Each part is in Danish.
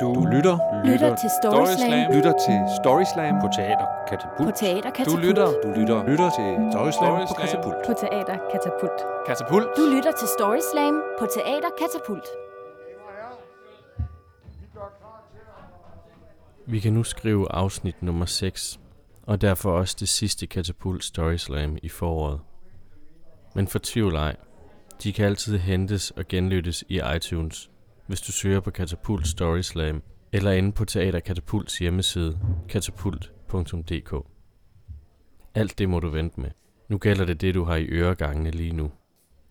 Du lytter, Lytter til Story Slam lytter til Storyslam på Teater på Katapult. Teater Du Katapult. lytter, du lytter, lytter til Storyslam på Storyslam. Katapult. på Teater Katapult. Katapult. Du lytter til Story Slam på Teater Katapult. Vi kan nu skrive afsnit nummer 6, og derfor også det sidste Katapult Story Slam i foråret. Men for tvivl ej, de kan altid hentes og genlyttes i iTunes, hvis du søger på Katapult Story Slam, eller inde på Teater Katapults hjemmeside, katapult.dk. Alt det må du vente med. Nu gælder det det, du har i øregangene lige nu.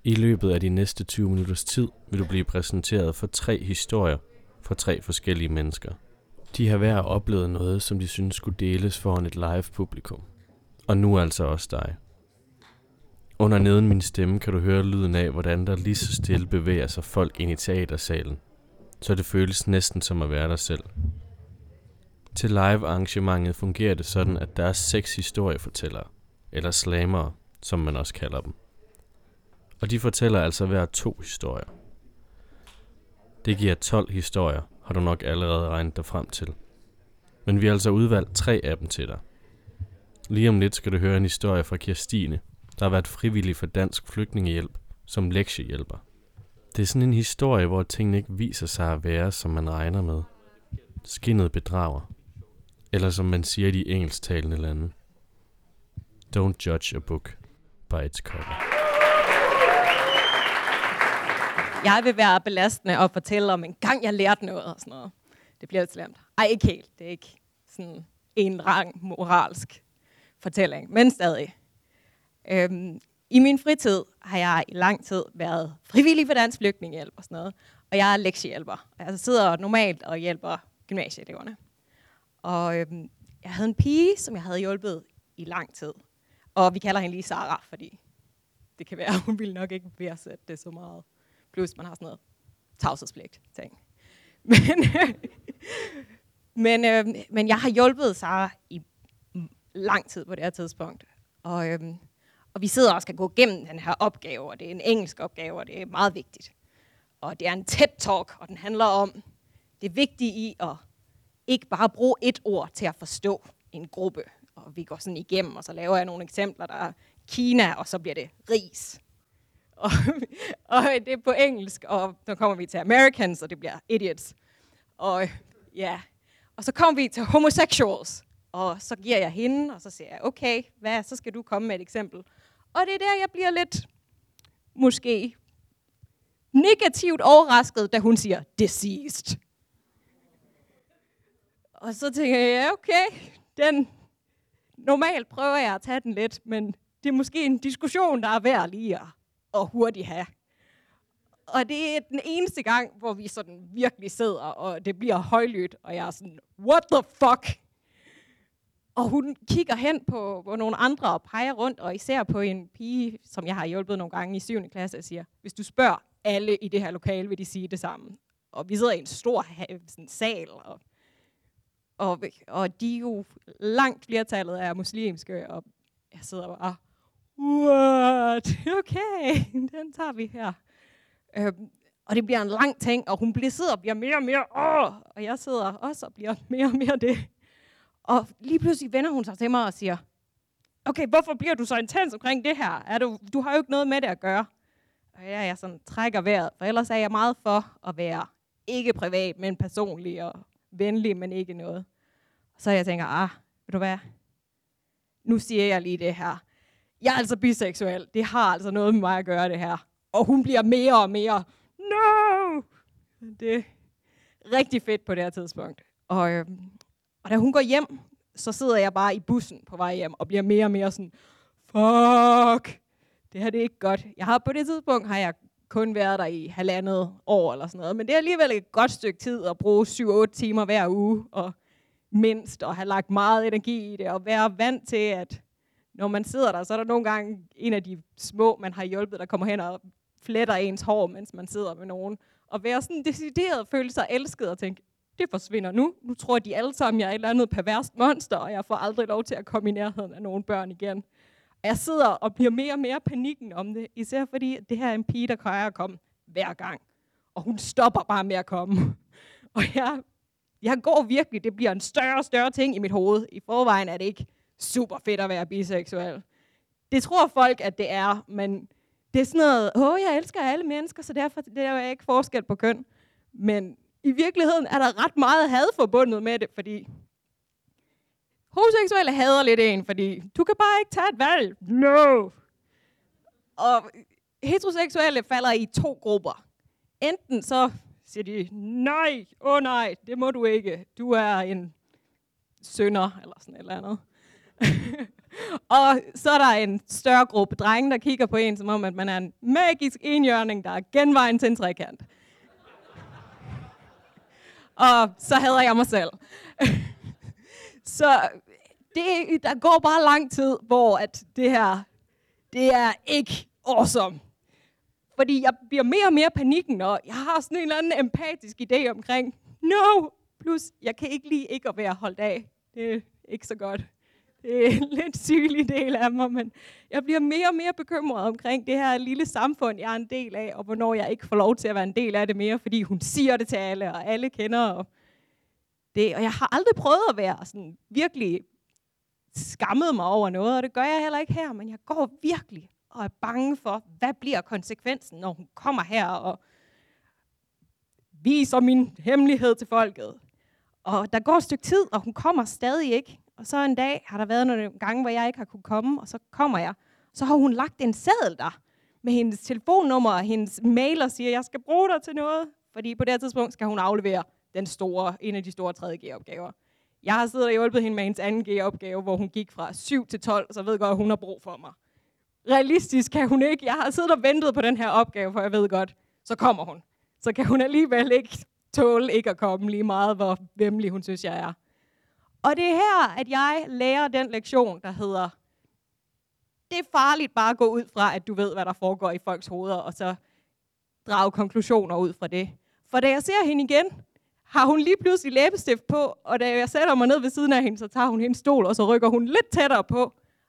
I løbet af de næste 20 minutters tid vil du blive præsenteret for tre historier fra tre forskellige mennesker. De har hver oplevet noget, som de synes skulle deles foran et live publikum. Og nu altså også dig. Under neden min stemme kan du høre lyden af, hvordan der lige så stille bevæger sig folk ind i teatersalen. Så det føles næsten som at være der selv. Til live arrangementet fungerer det sådan, at der er seks historiefortællere, eller slamere, som man også kalder dem. Og de fortæller altså hver to historier. Det giver 12 historier, har du nok allerede regnet dig frem til. Men vi har altså udvalgt tre af dem til dig. Lige om lidt skal du høre en historie fra Kirstine, der har været frivillig for Dansk Flygtningehjælp som lektiehjælper. Det er sådan en historie, hvor tingene ikke viser sig at være, som man regner med. Skinnet bedrager. Eller som man siger i de engelsktalende lande. Don't judge a book by its cover. jeg vil være belastende og fortælle om en gang, jeg lærte noget og sådan noget. Det bliver lidt slemt. Ej, ikke helt. Det er ikke sådan en rang moralsk fortælling, men stadig. Øhm, I min fritid har jeg i lang tid været frivillig for Dansk Flygtningehjælp og sådan noget. Og jeg er lektiehjælper. Jeg sidder normalt og hjælper gymnasieeleverne. Og øhm, jeg havde en pige, som jeg havde hjulpet i lang tid. Og vi kalder hende lige Sara, fordi det kan være, at hun ville nok ikke værdsætte det så meget. Plus man har sådan noget tavshedspligt ting. Men, men, øh, men jeg har hjulpet Sara i lang tid på det her tidspunkt. Og, øh, og vi sidder og skal gå igennem den her opgave, og det er en engelsk opgave, og det er meget vigtigt. Og det er en TED-talk, og den handler om det vigtige i at ikke bare bruge et ord til at forstå en gruppe. Og vi går sådan igennem, og så laver jeg nogle eksempler, der er Kina, og så bliver det ris. Og, og det er på engelsk, og så kommer vi til Americans, og det bliver idiots. Og ja, og så kommer vi til homosexuals, og så giver jeg hende, og så siger jeg, okay, hvad, så skal du komme med et eksempel. Og det er der, jeg bliver lidt, måske, negativt overrasket, da hun siger, deceased. Og så tænker jeg, ja, okay, den, normalt prøver jeg at tage den lidt, men det er måske en diskussion, der er værd lige at, at hurtigt have. Og det er den eneste gang, hvor vi sådan virkelig sidder, og det bliver højlydt, og jeg er sådan, what the fuck? Og hun kigger hen på, på nogle andre og peger rundt, og især på en pige, som jeg har hjulpet nogle gange i 7. klasse, og siger, hvis du spørger alle i det her lokale, vil de sige det samme. Og vi sidder i en stor sådan sal, og, og, og de er jo langt flertallet er muslimske, og jeg sidder bare, what? Okay, den tager vi her. Øhm, og det bliver en lang ting, og hun bliver, sidder og bliver mere og mere, åh, og jeg sidder også og bliver mere og mere det. Og lige pludselig vender hun sig til mig og siger, okay, hvorfor bliver du så intens omkring det her? Er du, du har jo ikke noget med det at gøre. Og jeg, jeg sådan trækker vejret, for ellers er jeg meget for at være ikke privat, men personlig og venlig, men ikke noget. Så jeg tænker, ah, ved du hvad? Nu siger jeg lige det her. Jeg er altså biseksuel. Det har altså noget med mig at gøre, det her. Og hun bliver mere og mere, no! Det er rigtig fedt på det her tidspunkt. Og, øhm, og da hun går hjem, så sidder jeg bare i bussen på vej hjem, og bliver mere og mere sådan, fuck, det her det er ikke godt. Jeg har på det tidspunkt, har jeg kun været der i halvandet år eller sådan noget, men det er alligevel et godt stykke tid at bruge 7-8 timer hver uge, og mindst, og have lagt meget energi i det, og være vant til, at når man sidder der, så er der nogle gange en af de små, man har hjulpet, der kommer hen og fletter ens hår, mens man sidder med nogen. Og være sådan decideret føle sig elsket og tænke, det forsvinder nu. Nu tror de alle sammen, jeg er et eller andet perverst monster, og jeg får aldrig lov til at komme i nærheden af nogle børn igen. Og jeg sidder og bliver mere og mere panikken om det, især fordi det her er en pige, der kan komme hver gang. Og hun stopper bare med at komme. Og jeg, jeg går virkelig, det bliver en større og større ting i mit hoved. I forvejen er det ikke super fedt at være biseksuel. Det tror folk, at det er, men det er sådan noget, åh, jeg elsker alle mennesker, så derfor det er jeg ikke forskel på køn. Men i virkeligheden er der ret meget had forbundet med det, fordi homoseksuelle hader lidt en, fordi du kan bare ikke tage et valg. No! Og heteroseksuelle falder i to grupper. Enten så siger de, nej, åh oh nej, det må du ikke. Du er en sønder, eller sådan et eller andet. og så er der en større gruppe drenge, der kigger på en, som om, at man er en magisk enhjørning, der er genvejen til en trekant og så hader jeg mig selv. så det, der går bare lang tid, hvor at det her, det er ikke awesome. Fordi jeg bliver mere og mere panikken, og jeg har sådan en eller anden empatisk idé omkring, no, plus jeg kan ikke lige ikke at være holdt af. Det er ikke så godt øh, lidt sygelig del af mig, men jeg bliver mere og mere bekymret omkring det her lille samfund, jeg er en del af, og hvornår jeg ikke får lov til at være en del af det mere, fordi hun siger det til alle, og alle kender det. Og jeg har aldrig prøvet at være sådan virkelig skammet mig over noget, og det gør jeg heller ikke her, men jeg går virkelig og er bange for, hvad bliver konsekvensen, når hun kommer her og viser min hemmelighed til folket. Og der går et stykke tid, og hun kommer stadig ikke. Og så en dag har der været nogle gange, hvor jeg ikke har kunne komme, og så kommer jeg. Så har hun lagt en seddel der med hendes telefonnummer og hendes mail og siger, jeg skal bruge dig til noget. Fordi på det her tidspunkt skal hun aflevere den store, en af de store 3G-opgaver. Jeg har siddet og hjulpet hende med hendes anden G-opgave, hvor hun gik fra 7 til 12, så jeg ved godt, at hun har brug for mig. Realistisk kan hun ikke. Jeg har siddet og ventet på den her opgave, for jeg ved godt, så kommer hun. Så kan hun alligevel ikke tåle ikke at komme lige meget, hvor vemmelig hun synes, jeg er. Og det er her, at jeg lærer den lektion, der hedder, det er farligt bare at gå ud fra, at du ved, hvad der foregår i folks hoveder, og så drage konklusioner ud fra det. For da jeg ser hende igen, har hun lige pludselig læbestift på, og da jeg sætter mig ned ved siden af hende, så tager hun hendes stol, og så rykker hun lidt tættere på.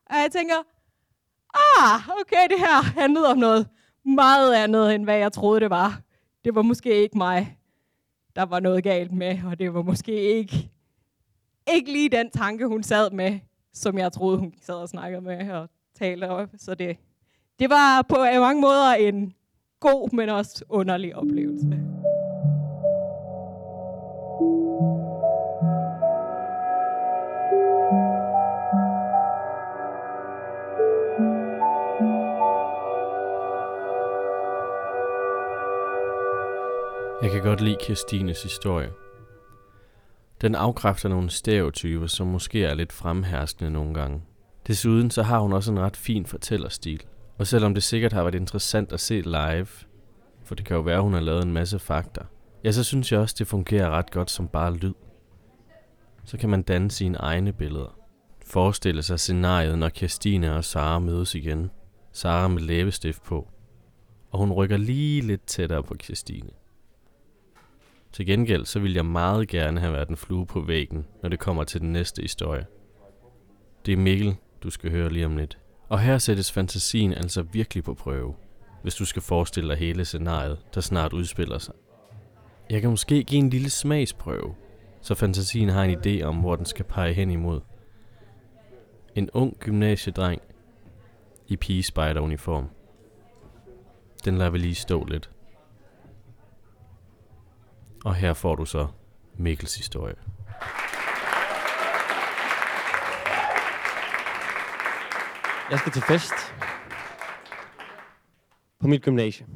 Og jeg tænker, ah, okay, det her handlede om noget meget andet, end hvad jeg troede, det var. Det var måske ikke mig, der var noget galt med, og det var måske ikke, ikke lige den tanke, hun sad med, som jeg troede, hun sad og snakkede med og talte om. Så det, det var på øh, mange måder en god, men også underlig oplevelse. Jeg kan godt lide Kirstines historie. Den afkræfter nogle stereotyper, som måske er lidt fremherskende nogle gange. Desuden så har hun også en ret fin fortællerstil. Og selvom det sikkert har været interessant at se live, for det kan jo være, at hun har lavet en masse fakta, ja, så synes jeg også, det fungerer ret godt som bare lyd. Så kan man danne sine egne billeder. Forestille sig scenariet, når Kirstine og Sara mødes igen. Sara med læbestift på. Og hun rykker lige lidt tættere på Kirstine. Til gengæld så vil jeg meget gerne have været en flue på væggen, når det kommer til den næste historie. Det er Mikkel, du skal høre lige om lidt. Og her sættes fantasien altså virkelig på prøve, hvis du skal forestille dig hele scenariet, der snart udspiller sig. Jeg kan måske give en lille smagsprøve, så fantasien har en idé om, hvor den skal pege hen imod. En ung gymnasiedreng i pigespejderuniform. Den lader vi lige stå lidt. Og her får du så Mikkels historie. Jeg skal til fest på mit gymnasie.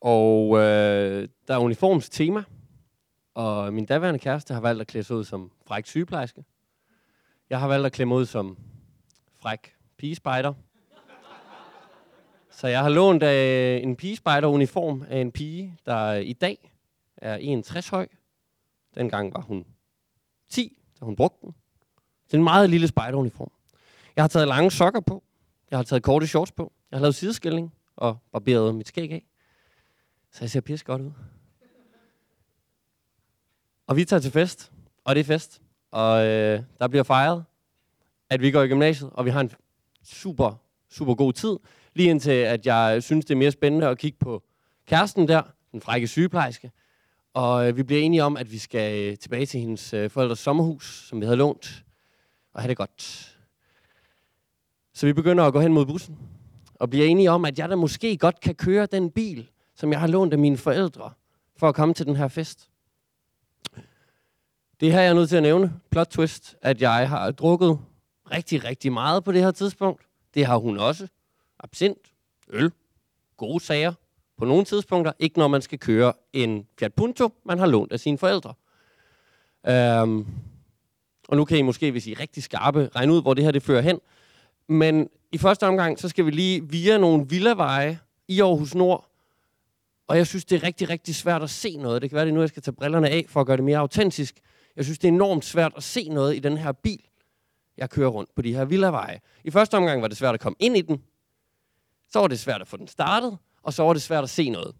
Og øh, der er uniformstema, og min daværende kæreste har valgt at klæde sig ud som fræk sygeplejerske. Jeg har valgt at klæde mig ud som fræk pigespejder. Så jeg har lånt øh, en pigespejderuniform af en pige, der i dag er 61 høj. Dengang var hun 10, da hun brugte den. Det er en meget lille spejderuniform. Jeg har taget lange sokker på. Jeg har taget korte shorts på. Jeg har lavet sideskilling og barberet mit skæg af. Så jeg ser pisse godt ud. Og vi tager til fest, og det er fest. Og øh, der bliver fejret, at vi går i gymnasiet, og vi har en super, super god tid. Lige indtil, at jeg synes, det er mere spændende at kigge på kæresten der, den frække sygeplejerske. Og øh, vi bliver enige om, at vi skal øh, tilbage til hendes øh, forældres sommerhus, som vi havde lånt, og have det godt. Så vi begynder at gå hen mod bussen, og bliver enige om, at jeg da måske godt kan køre den bil, som jeg har lånt af mine forældre, for at komme til den her fest. Det her jeg er nødt til at nævne, plot twist, at jeg har drukket rigtig, rigtig meget på det her tidspunkt. Det har hun også. Absint, øl, gode sager. På nogle tidspunkter, ikke når man skal køre en Fiat Punto, man har lånt af sine forældre. Øhm, og nu kan I måske, hvis I er rigtig skarpe, regne ud, hvor det her det fører hen. Men i første omgang, så skal vi lige via nogle villaveje i Aarhus Nord. Og jeg synes, det er rigtig, rigtig svært at se noget. Det kan være, det er nu, jeg skal tage brillerne af for at gøre det mere autentisk. Jeg synes, det er enormt svært at se noget i den her bil, jeg kører rundt på de her villaveje. I første omgang var det svært at komme ind i den. Så var det svært at få den startet, og så var det svært at se noget.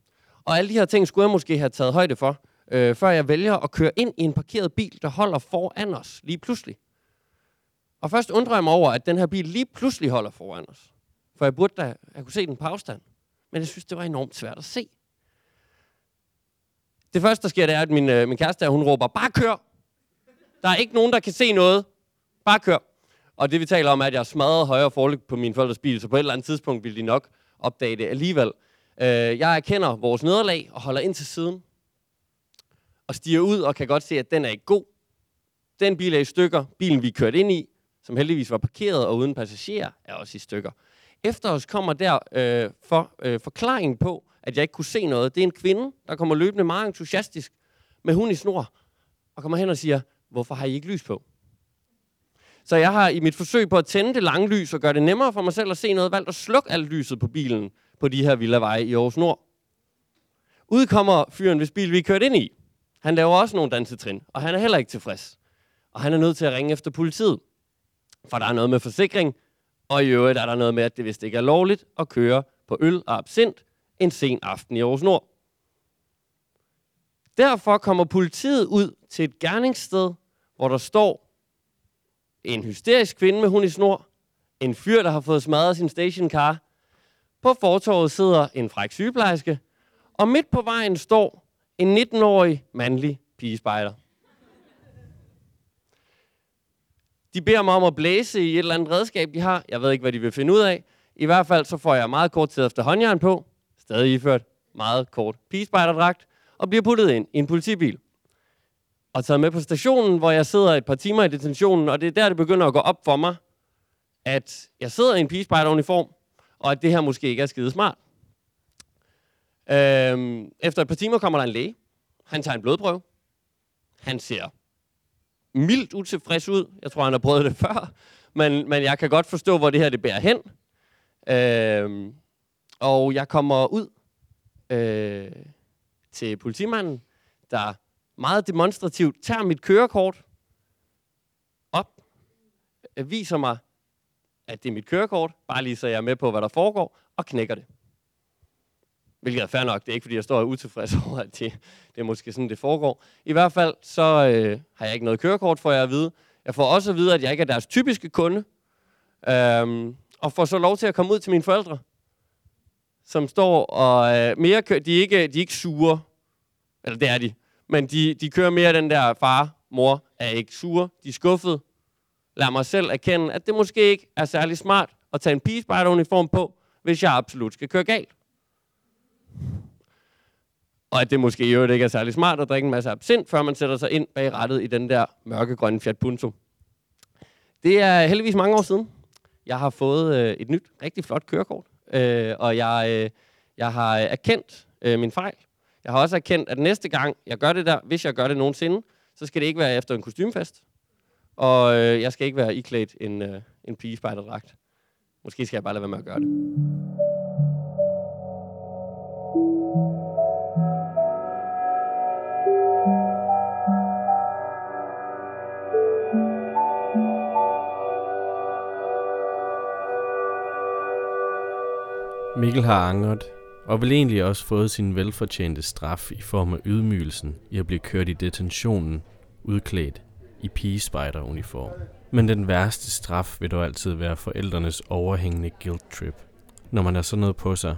Og alle de her ting skulle jeg måske have taget højde for, øh, før jeg vælger at køre ind i en parkeret bil, der holder foran os lige pludselig. Og først undrer jeg mig over, at den her bil lige pludselig holder foran os. For jeg burde da jeg kunne se den på afstand. Men jeg synes, det var enormt svært at se. Det første, der sker, det er, at min, øh, min kæreste hun råber, bare kør! Der er ikke nogen, der kan se noget. Bare kør. Og det vi taler om er, at jeg smadrede højre forlygte på min forældres bil, så på et eller andet tidspunkt ville de nok opdage det alligevel. Øh, jeg erkender vores nederlag og holder ind til siden. Og stiger ud og kan godt se, at den er ikke god. Den bil er i stykker. Bilen vi kørte ind i, som heldigvis var parkeret og uden passagerer, er også i stykker. Efter os kommer der øh, for, øh, forklaringen på, at jeg ikke kunne se noget. Det er en kvinde, der kommer løbende meget entusiastisk med hun i snor, og kommer hen og siger, hvorfor har I ikke lys på? Så jeg har i mit forsøg på at tænde det lange lys og gøre det nemmere for mig selv at se noget, valgt at slukke alt lyset på bilen på de her villaveje i Aarhus Nord. Udkommer fyren, hvis bil vi kørte ind i. Han laver også nogle dansetrin, og han er heller ikke tilfreds. Og han er nødt til at ringe efter politiet. For der er noget med forsikring, og i øvrigt er der noget med, at det vist ikke er lovligt at køre på øl og absint en sen aften i Aarhus Nord. Derfor kommer politiet ud til et gerningssted, hvor der står en hysterisk kvinde med hund i snor, en fyr, der har fået smadret sin stationcar. På fortorvet sidder en fræk sygeplejerske, og midt på vejen står en 19-årig mandlig pigespejder. De beder mig om at blæse i et eller andet redskab, de har. Jeg ved ikke, hvad de vil finde ud af. I hvert fald så får jeg meget kort tid efter håndjern på, stadig iført meget kort pigespejderdragt, og bliver puttet ind i en politibil. Og taget med på stationen, hvor jeg sidder et par timer i detentionen, og det er der, det begynder at gå op for mig, at jeg sidder i en pigespejderuniform, og at det her måske ikke er skide smart. Øhm, efter et par timer kommer der en læge. Han tager en blodprøve. Han ser mildt utilfreds ud. Jeg tror, han har prøvet det før. Men, men jeg kan godt forstå, hvor det her det bærer hen. Øhm, og jeg kommer ud øh, til politimanden, der meget demonstrativt tager mit kørekort op, øh, viser mig, at det er mit kørekort, bare lige så jeg er med på, hvad der foregår, og knækker det. Hvilket er fair nok. Det er ikke, fordi jeg står utilfreds over, at det, det er måske sådan, det foregår. I hvert fald, så øh, har jeg ikke noget kørekort, for jeg at vide. Jeg får også at vide, at jeg ikke er deres typiske kunde. Øhm, og får så lov til at komme ud til mine forældre, som står og øh, mere kører. De er, ikke, de er ikke sure. Eller det er de. Men de, de kører mere den der far, mor er ikke sure. De er skuffede. Lad mig selv erkende, at det måske ikke er særlig smart at tage en pigespejderuniform på, hvis jeg absolut skal køre galt. Og at det måske i øvrigt ikke er særlig smart at drikke en masse absint, før man sætter sig ind bag rattet i den der mørkegrønne Fiat Punto. Det er heldigvis mange år siden. Jeg har fået øh, et nyt, rigtig flot kørekort. Øh, og jeg, øh, jeg har øh, erkendt øh, min fejl. Jeg har også erkendt, at næste gang jeg gør det der, hvis jeg gør det nogensinde, så skal det ikke være efter en kostymfest. Og øh, jeg skal ikke være iklædt en, øh, en pigespejderdragt. Måske skal jeg bare lade være med at gøre det. Mikkel har angret, og vil egentlig også fået sin velfortjente straf i form af ydmygelsen i at blive kørt i detentionen, udklædt i pigespejderuniform. Men den værste straf vil dog altid være forældrenes overhængende guilt trip. Når man har sådan noget på sig,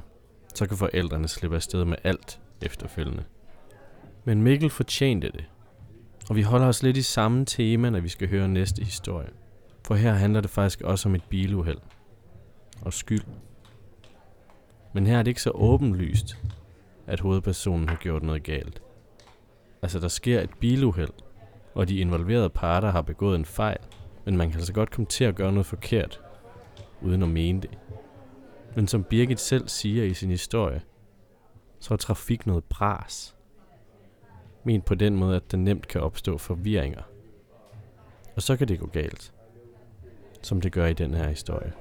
så kan forældrene slippe afsted med alt efterfølgende. Men Mikkel fortjente det. Og vi holder os lidt i samme tema, når vi skal høre næste historie. For her handler det faktisk også om et biluheld. Og skyld. Men her er det ikke så åbenlyst, at hovedpersonen har gjort noget galt. Altså, der sker et biluheld, og de involverede parter har begået en fejl, men man kan altså godt komme til at gøre noget forkert, uden at mene det. Men som Birgit selv siger i sin historie, så er trafik noget bras. Men på den måde, at der nemt kan opstå forvirringer. Og så kan det gå galt. Som det gør i den her historie.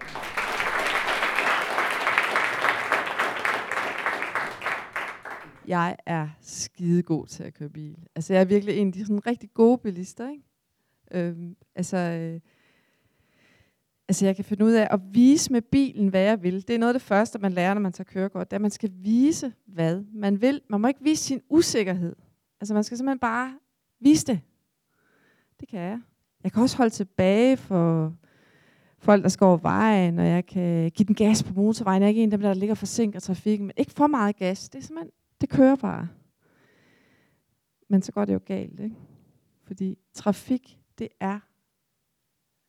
Jeg er skidegod til at køre bil. Altså, jeg er virkelig en af de sådan rigtig gode bilister, ikke? Øhm, altså, øh, altså, jeg kan finde ud af at vise med bilen, hvad jeg vil. Det er noget af det første, man lærer, når man tager kørekort. Det er, at man skal vise, hvad man vil. Man må ikke vise sin usikkerhed. Altså, man skal simpelthen bare vise det. Det kan jeg. Jeg kan også holde tilbage for folk, der skal over vejen, og jeg kan give den gas på motorvejen. Jeg er ikke en af dem, der ligger og forsinker trafikken, men ikke for meget gas. Det er simpelthen det kører bare. Men så går det jo galt, ikke? Fordi trafik, det er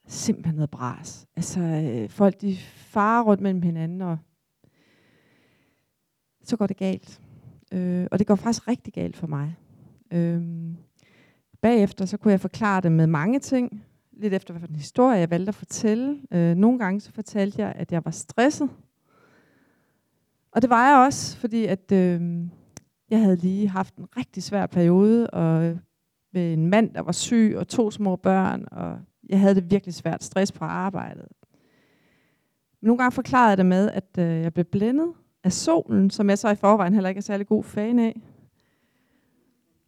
simpelthen noget bras. Altså, øh, folk de farer rundt mellem hinanden, og så går det galt. Øh, og det går faktisk rigtig galt for mig. Øh, bagefter så kunne jeg forklare det med mange ting. Lidt efter, hvad historie jeg valgte at fortælle. Øh, nogle gange så fortalte jeg, at jeg var stresset. Og det var jeg også, fordi at... Øh, jeg havde lige haft en rigtig svær periode, og med en mand, der var syg, og to små børn, og jeg havde det virkelig svært, stress på arbejdet. Men nogle gange forklarede jeg det med, at øh, jeg blev blændet af solen, som jeg så i forvejen heller ikke er særlig god fan af.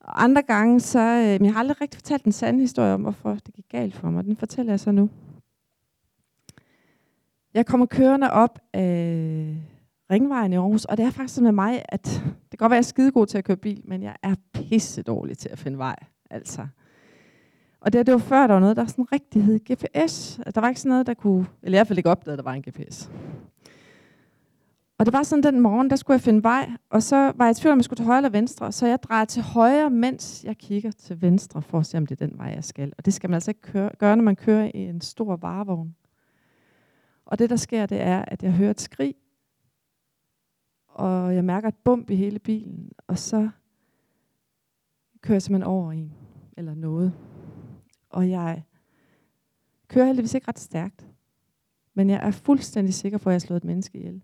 Og andre gange, så øh, men jeg har aldrig rigtig fortalt en sand historie om, hvorfor det gik galt for mig. Den fortæller jeg så nu. Jeg kommer kørende op af Ringvejen i Aarhus, og det er faktisk sådan med mig, at det kan godt være, at jeg er skidegod til at køre bil, men jeg er pisse dårlig til at finde vej. Altså. Og det, det var før, der var noget, der sådan rigtig hed GPS. Der var ikke sådan noget, der kunne, eller i hvert fald ikke opdagede, at der var en GPS. Og det var sådan den morgen, der skulle jeg finde vej, og så var jeg i tvivl om, jeg skulle til højre eller venstre, så jeg drejer til højre, mens jeg kigger til venstre, for at se, om det er den vej, jeg skal. Og det skal man altså ikke køre, gøre, når man kører i en stor varevogn. Og det, der sker, det er, at jeg hører et skrig, og jeg mærker et bump i hele bilen, og så kører jeg simpelthen over en, eller noget. Og jeg kører heldigvis ikke ret stærkt, men jeg er fuldstændig sikker på, at jeg har slået et menneske ihjel.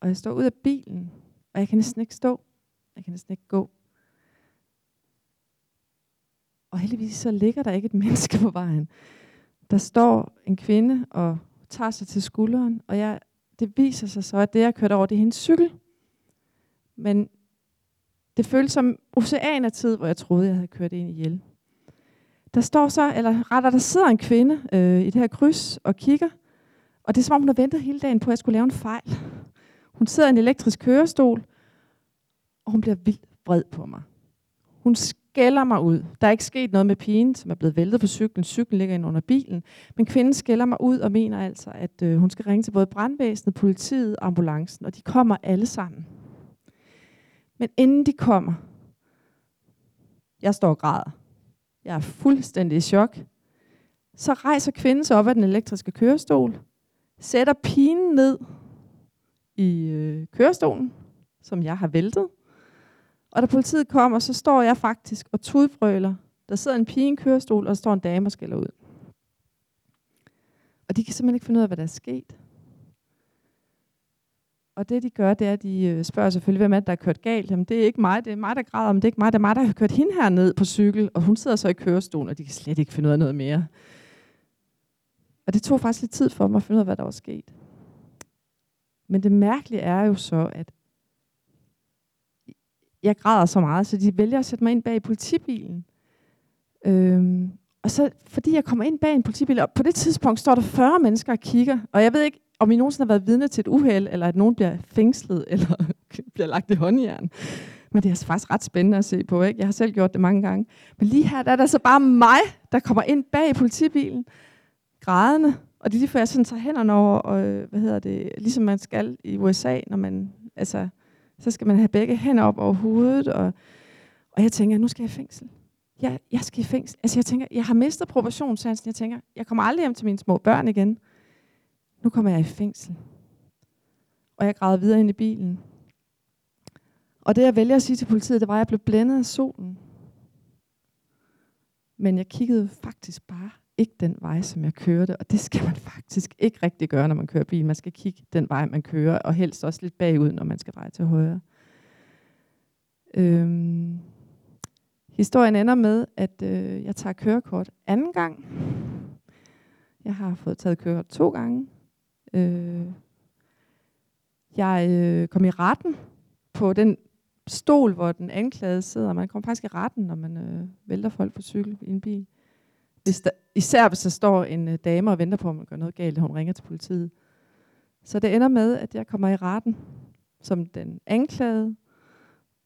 Og jeg står ud af bilen, og jeg kan næsten ikke stå. Jeg kan næsten ikke gå. Og heldigvis så ligger der ikke et menneske på vejen. Der står en kvinde og tager sig til skulderen, og jeg det viser sig så, at det, jeg kørte over, det er hendes cykel. Men det føles som ocean af tid, hvor jeg troede, jeg havde kørt en ihjel. Der står så, eller retter, der sidder en kvinde øh, i det her kryds og kigger, og det er som om, hun har ventet hele dagen på, at jeg skulle lave en fejl. Hun sidder i en elektrisk kørestol, og hun bliver vildt vred på mig. Hun skælder mig ud. Der er ikke sket noget med pigen, som er blevet væltet på cyklen. Cyklen ligger ind under bilen. Men kvinden skælder mig ud og mener altså, at øh, hun skal ringe til både brandvæsenet, politiet og ambulancen. Og de kommer alle sammen. Men inden de kommer, jeg står og græder. Jeg er fuldstændig i chok. Så rejser kvinden sig op af den elektriske kørestol, sætter pigen ned i øh, kørestolen, som jeg har væltet, og da politiet kommer, så står jeg faktisk og tudbrøler. Der sidder en pige i en kørestol, og der står en dame og skælder ud. Og de kan simpelthen ikke finde ud af, hvad der er sket. Og det de gør, det er, at de øh, spørger selvfølgelig, hvem er det, der har kørt galt. Jamen, det er ikke mig, det er mig, der græder, men det er ikke mig, det er mig, der har kørt hende her ned på cykel, og hun sidder så i kørestolen, og de kan slet ikke finde ud af noget mere. Og det tog faktisk lidt tid for mig at finde ud af, hvad der var sket. Men det mærkelige er jo så, at jeg græder så meget, så de vælger at sætte mig ind bag politibilen. Øhm, og så, fordi jeg kommer ind bag en politibil, og på det tidspunkt står der 40 mennesker og kigger, og jeg ved ikke, om I nogensinde har været vidne til et uheld, eller at nogen bliver fængslet, eller bliver lagt i håndjern. Men det er altså faktisk ret spændende at se på, ikke? Jeg har selv gjort det mange gange. Men lige her, der er der så altså bare mig, der kommer ind bag politibilen, grædende, Og det er lige før, jeg sådan tager hænderne over, og øh, hvad hedder det, ligesom man skal i USA, når man, altså, så skal man have begge hænder op over hovedet, og, og jeg tænker, nu skal jeg i fængsel. Jeg, jeg skal i fængsel. Altså jeg tænker, jeg har mistet proportionssansen. Jeg tænker, jeg kommer aldrig hjem til mine små børn igen. Nu kommer jeg i fængsel. Og jeg græder videre ind i bilen. Og det jeg vælger at sige til politiet, det var, at jeg blev blændet af solen. Men jeg kiggede faktisk bare ikke den vej, som jeg kørte, og det skal man faktisk ikke rigtig gøre, når man kører bil. Man skal kigge den vej, man kører, og helst også lidt bagud, når man skal dreje til højre. Øhm. Historien ender med, at øh, jeg tager kørekort anden gang. Jeg har fået taget kørekort to gange. Øh. Jeg øh, kom i retten på den stol, hvor den anklagede sidder. Man kommer faktisk i retten, når man øh, vælter folk på cykel i en bil. Hvis der, især hvis der står en øh, dame og venter på, at man gør noget galt, og hun ringer til politiet. Så det ender med, at jeg kommer i retten som den anklagede,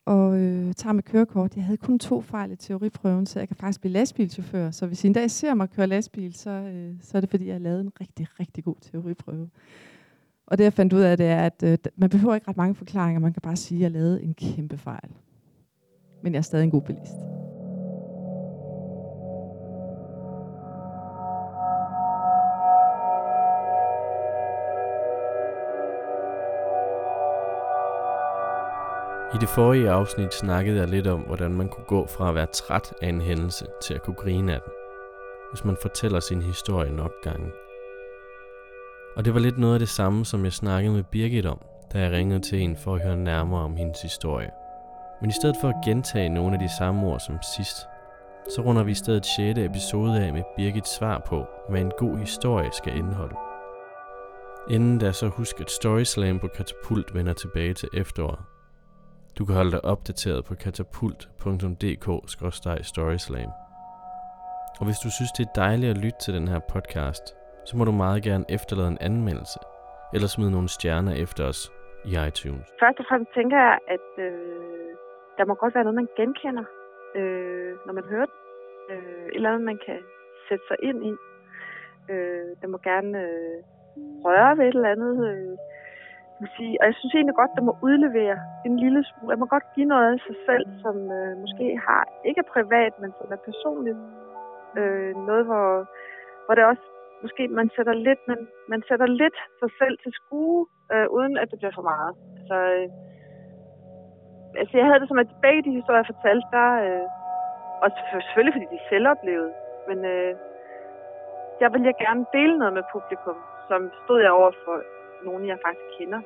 og øh, tager med kørekort. Jeg havde kun to fejl i teoriprøven, så jeg kan faktisk blive lastbilchauffør. Så hvis I en dag ser mig køre lastbil, så, øh, så er det fordi, jeg har lavet en rigtig, rigtig god teoriprøve. Og det jeg fandt ud af, det er, at øh, man behøver ikke ret mange forklaringer. Man kan bare sige, at jeg lavede en kæmpe fejl. Men jeg er stadig en god bilist. I det forrige afsnit snakkede jeg lidt om, hvordan man kunne gå fra at være træt af en hændelse til at kunne grine af den, hvis man fortæller sin historie nok gange. Og det var lidt noget af det samme, som jeg snakkede med Birgit om, da jeg ringede til hende for at høre nærmere om hendes historie. Men i stedet for at gentage nogle af de samme ord som sidst, så runder vi i stedet 6. episode af med Birgits svar på, hvad en god historie skal indeholde. Inden da så husk at Storyslam på Katapult vender tilbage til efteråret. Du kan holde dig opdateret på katapult.dk-storyslam. Og hvis du synes, det er dejligt at lytte til den her podcast, så må du meget gerne efterlade en anmeldelse, eller smide nogle stjerner efter os i iTunes. Først og fremmest tænker jeg, at øh, der må godt være noget, man genkender, øh, når man hører det. Øh, eller andet, man kan sætte sig ind i. Øh, der må gerne øh, røre ved et eller andet. Øh, man sige. Og jeg synes egentlig godt, der må udlevere en lille smule. Jeg må godt give noget af sig selv, som øh, måske har ikke er privat, men som er personligt. Øh, noget, hvor, hvor det også måske man sætter lidt, man, man sætter lidt sig selv til skue, øh, uden at det bliver for meget. Så øh, altså jeg havde det som, at begge de historier, jeg fortalte, der, øh, og selvfølgelig fordi de er selvoplevede, men øh, jeg ville jeg gerne dele noget med publikum, som stod jeg over for nogen, jeg faktisk kender.